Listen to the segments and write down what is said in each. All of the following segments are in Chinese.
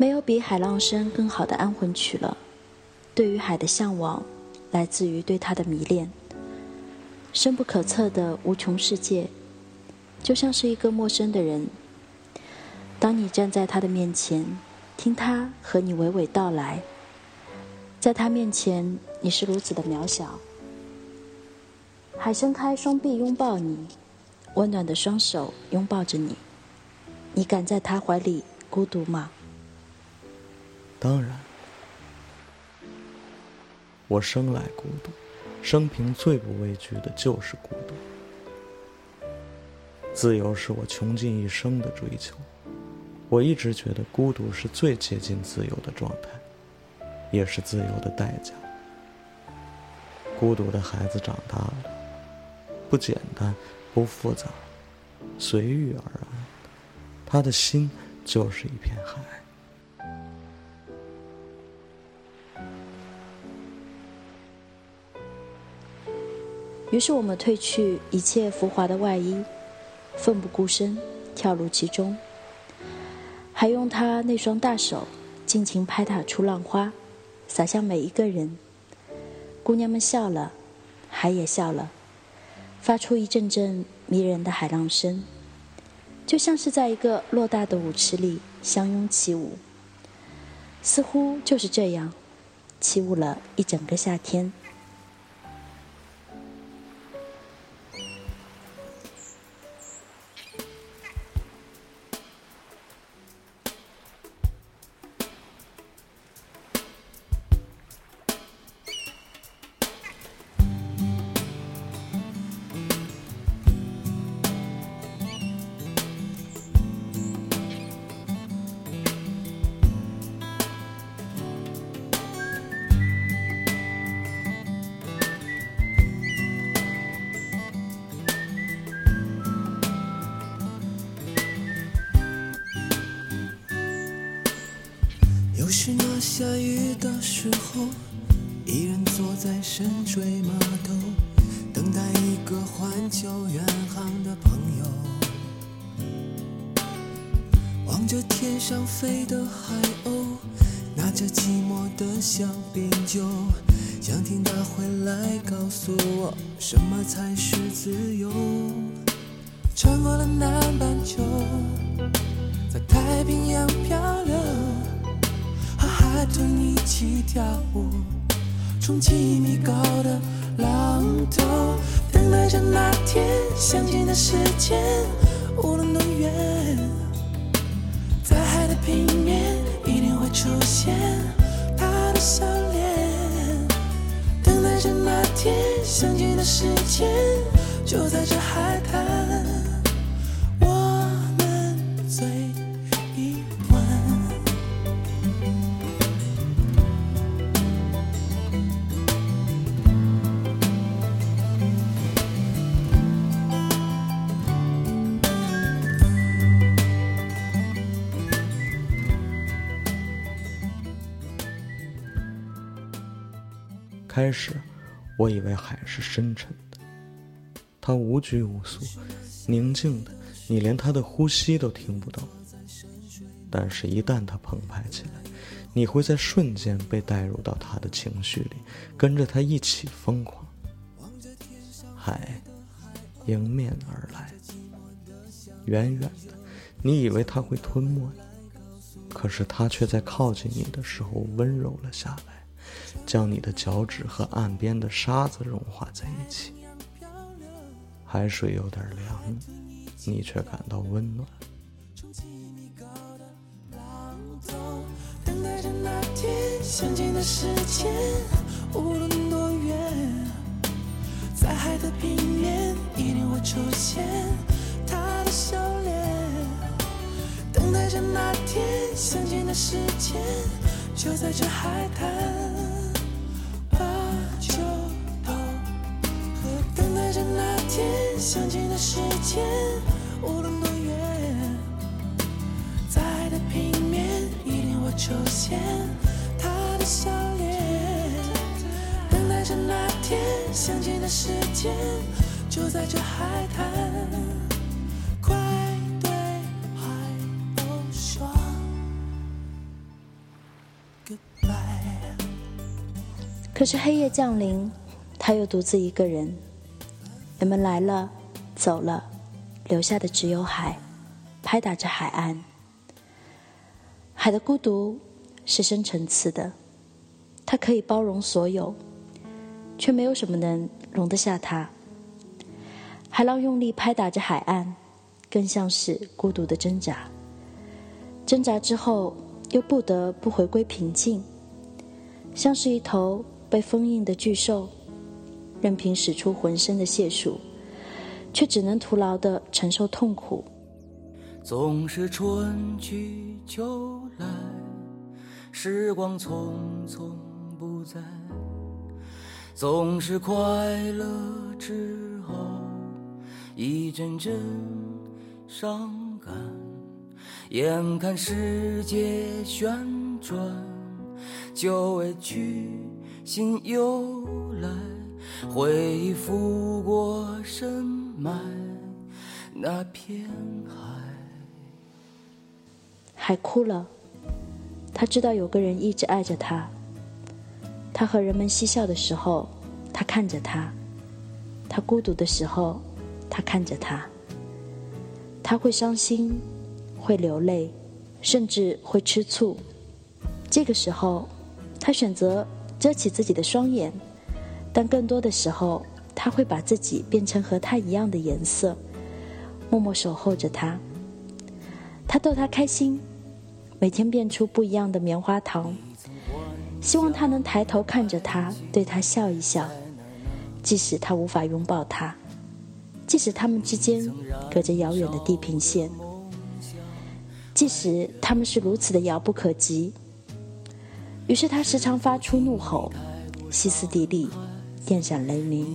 没有比海浪声更好的安魂曲了。对于海的向往，来自于对它的迷恋。深不可测的无穷世界，就像是一个陌生的人。当你站在他的面前，听他和你娓娓道来，在他面前，你是如此的渺小。海伸开双臂拥抱你，温暖的双手拥抱着你，你敢在他怀里孤独吗？当然，我生来孤独，生平最不畏惧的就是孤独。自由是我穷尽一生的追求，我一直觉得孤独是最接近自由的状态，也是自由的代价。孤独的孩子长大了，不简单，不复杂，随遇而安，他的心就是一片海。于是我们褪去一切浮华的外衣，奋不顾身跳入其中，还用他那双大手尽情拍打出浪花，洒向每一个人。姑娘们笑了，海也笑了，发出一阵阵迷人的海浪声，就像是在一个偌大的舞池里相拥起舞。似乎就是这样，起舞了一整个夏天。下雨的时候，一人坐在深水码头，等待一个环球远航的朋友。望着天上飞的海鸥，拿着寂寞的香槟酒，想听他回来告诉我，什么才是自由。穿过了南半球，在太平洋漂流。海豚一起跳舞，冲几米高的浪头，等待着那天相见的时间，无论多远，在海的平面一定会出现他的笑脸。等待着那天相见的时间，就在这海滩。开始，我以为海是深沉的，它无拘无束，宁静的，你连它的呼吸都听不到。但是，一旦它澎湃起来，你会在瞬间被带入到它的情绪里，跟着它一起疯狂。海迎面而来，远远的，你以为它会吞没你，可是它却在靠近你的时候温柔了下来。将你的脚趾和岸边的沙子融化在一起，海水有点凉，你却感到温暖。等待着那天相见的时间，无论多远，在海的平面一定会出现他的笑脸。等待着那天相见的时间，就在这海滩。出现，他的笑脸，等待着那天相见的时间，就在这海滩，快对海鸥说。可是黑夜降临，他又独自一个人。人们来了，走了，留下的只有海，拍打着海岸。海的孤独是深层次的，它可以包容所有，却没有什么能容得下它。海浪用力拍打着海岸，更像是孤独的挣扎。挣扎之后，又不得不回归平静，像是一头被封印的巨兽。任凭使出浑身的解数，却只能徒劳的承受痛苦。总是春去秋来，时光匆匆不再。总是快乐之后，一阵阵伤感。眼看世界旋转，旧委屈心又来。回忆拂过深埋那片海，海哭了。他知道有个人一直爱着他。他和人们嬉笑的时候，他看着他；他孤独的时候，他看着他。他会伤心，会流泪，甚至会吃醋。这个时候，他选择遮起自己的双眼。但更多的时候，他会把自己变成和他一样的颜色，默默守候着他。他逗他开心，每天变出不一样的棉花糖，希望他能抬头看着他，对他笑一笑，即使他无法拥抱他，即使他们之间隔着遥远的地平线，即使他们是如此的遥不可及。于是他时常发出怒吼，歇斯底里。电闪雷鸣，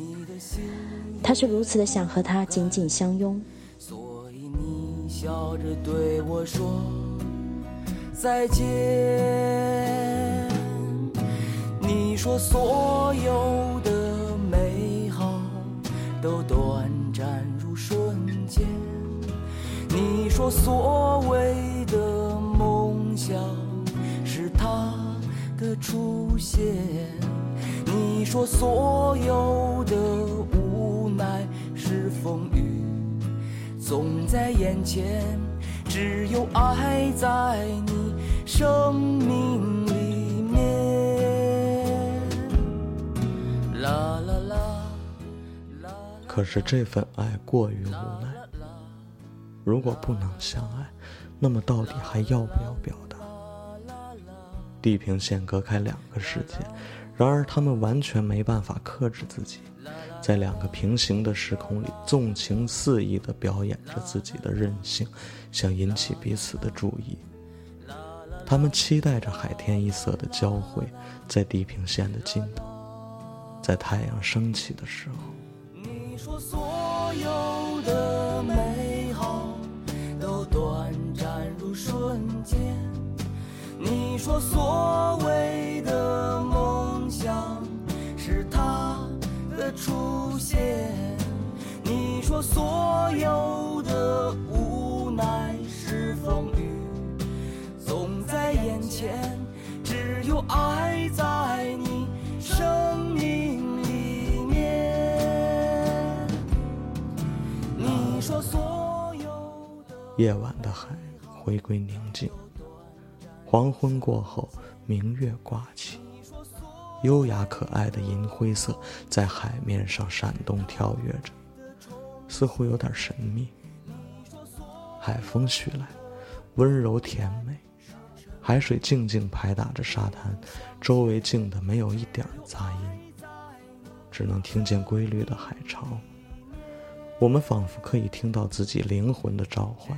他是如此的想和他紧紧相拥。所以你笑着对我说再见。你说所有的美好都短暂如瞬间。你说所谓的梦想是他的出现。你说所有的无奈是风雨，总在眼前，只有爱在你生命里面。啦啦啦，可是这份爱过于无奈。如果不能相爱，那么到底还要不要表达？地平线隔开两个世界。然而，他们完全没办法克制自己，在两个平行的时空里纵情肆意地表演着自己的任性，想引起彼此的注意。他们期待着海天一色的交汇，在地平线的尽头，在太阳升起的时候。你说所有的美好都短暂如瞬间，你说所谓说所有的无奈是风雨，总在眼前，只有爱在你生命里面。你说所有的夜晚的海回归宁静，黄昏过后，明月挂起。优雅可爱的银灰色在海面上闪动跳跃着，似乎有点神秘。海风徐来，温柔甜美，海水静静拍打着沙滩，周围静的没有一点杂音，只能听见规律的海潮。我们仿佛可以听到自己灵魂的召唤。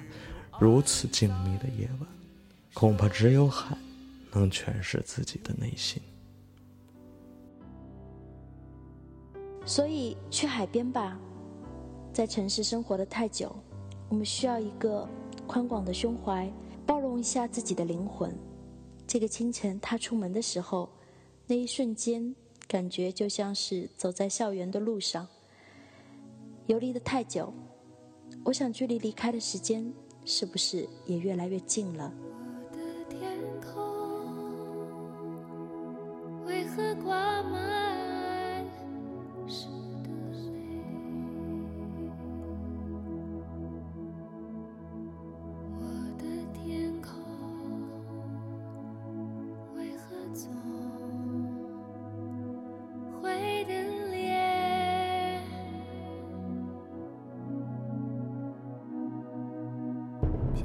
如此静谧的夜晚，恐怕只有海能诠释自己的内心。所以去海边吧，在城市生活的太久，我们需要一个宽广的胸怀，包容一下自己的灵魂。这个清晨他出门的时候，那一瞬间，感觉就像是走在校园的路上。游离的太久，我想距离离开的时间，是不是也越来越近了？为何挂满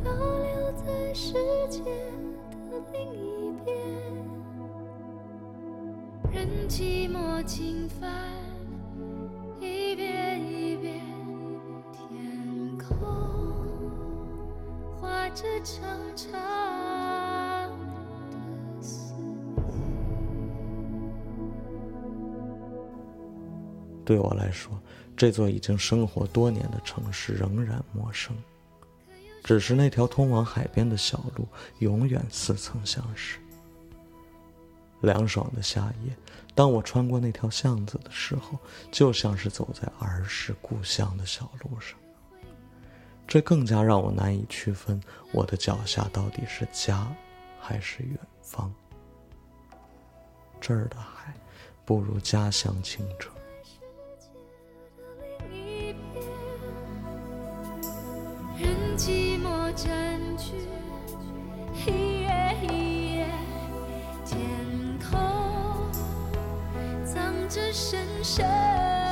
漂流在世界的另一边，任寂寞侵犯，一遍一遍，天空画着长长的思念对我来说，这座已经生活多年的城市仍然陌生。只是那条通往海边的小路，永远似曾相识。凉爽的夏夜，当我穿过那条巷子的时候，就像是走在儿时故乡的小路上。这更加让我难以区分，我的脚下到底是家，还是远方。这儿的海，不如家乡清澈。寂寞占据一夜一夜，天空藏着深深。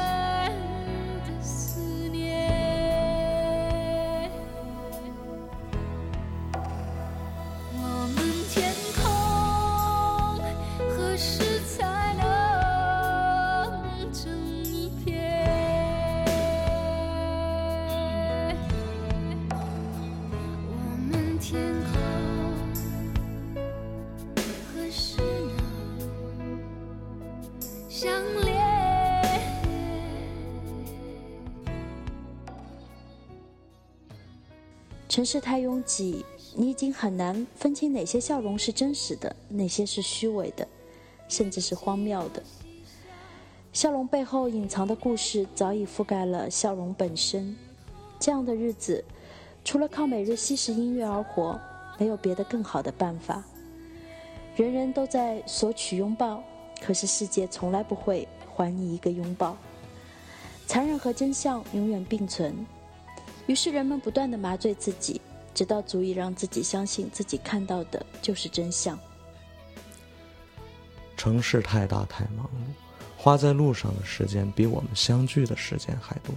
城市太拥挤，你已经很难分清哪些笑容是真实的，哪些是虚伪的，甚至是荒谬的。笑容背后隐藏的故事早已覆盖了笑容本身。这样的日子，除了靠每日吸食音乐而活，没有别的更好的办法。人人都在索取拥抱，可是世界从来不会还你一个拥抱。残忍和真相永远并存。于是人们不断的麻醉自己，直到足以让自己相信自己看到的就是真相。城市太大太忙碌，花在路上的时间比我们相聚的时间还多。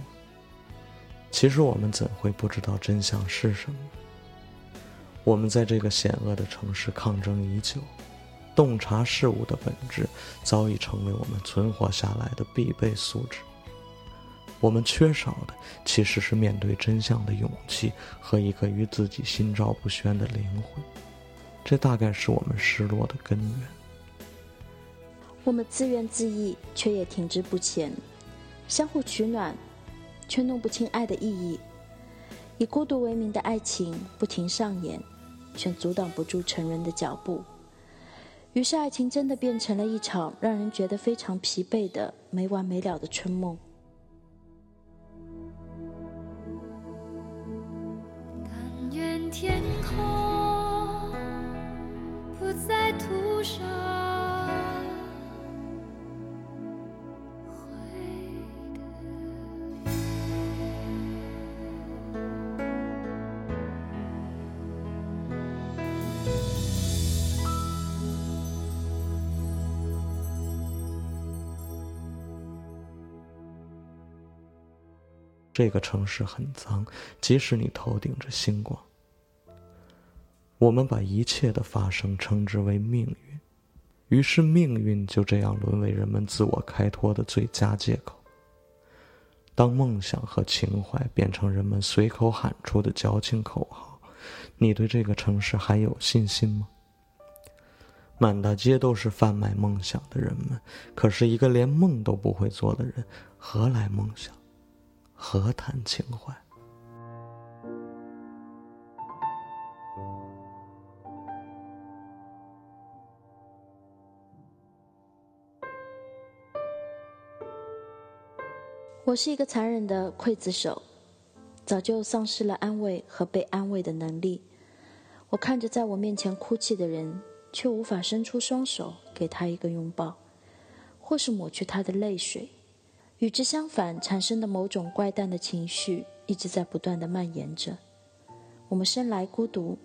其实我们怎会不知道真相是什么？我们在这个险恶的城市抗争已久，洞察事物的本质早已成为我们存活下来的必备素质。我们缺少的其实是面对真相的勇气和一个与自己心照不宣的灵魂，这大概是我们失落的根源。我们自怨自艾，却也停滞不前；相互取暖，却弄不清爱的意义；以孤独为名的爱情不停上演，却阻挡不住成人的脚步。于是，爱情真的变成了一场让人觉得非常疲惫的没完没了的春梦。这个城市很脏，即使你头顶着星光。我们把一切的发生称之为命运，于是命运就这样沦为人们自我开脱的最佳借口。当梦想和情怀变成人们随口喊出的矫情口号，你对这个城市还有信心吗？满大街都是贩卖梦想的人们，可是一个连梦都不会做的人，何来梦想？何谈情怀。我是一个残忍的刽子手早就丧失了安慰和被安慰的能力。我看着在我面前哭泣的人却无法伸出双手给他一个拥抱或是抹去他的泪水与之相反，产生的某种怪诞的情绪一直在不断的蔓延着。我们生来孤独，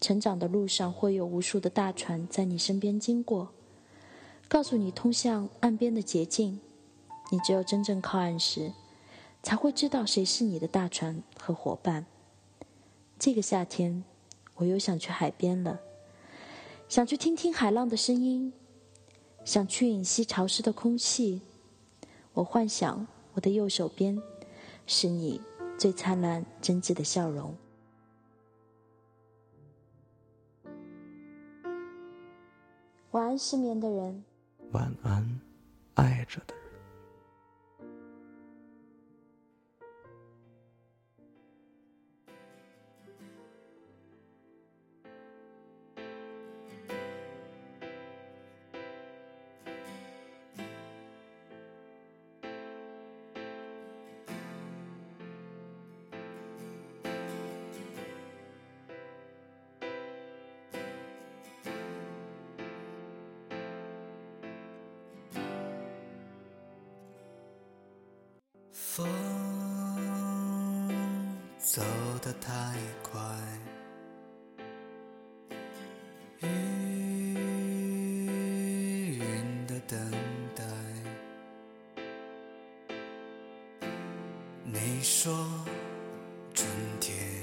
成长的路上会有无数的大船在你身边经过，告诉你通向岸边的捷径。你只有真正靠岸时，才会知道谁是你的大船和伙伴。这个夏天，我又想去海边了，想去听听海浪的声音，想去吮吸潮湿的空气。我幻想我的右手边，是你最灿烂真挚的笑容。晚安，失眠的人。晚安，爱着的风走得太快，雨云的等待。你说春天。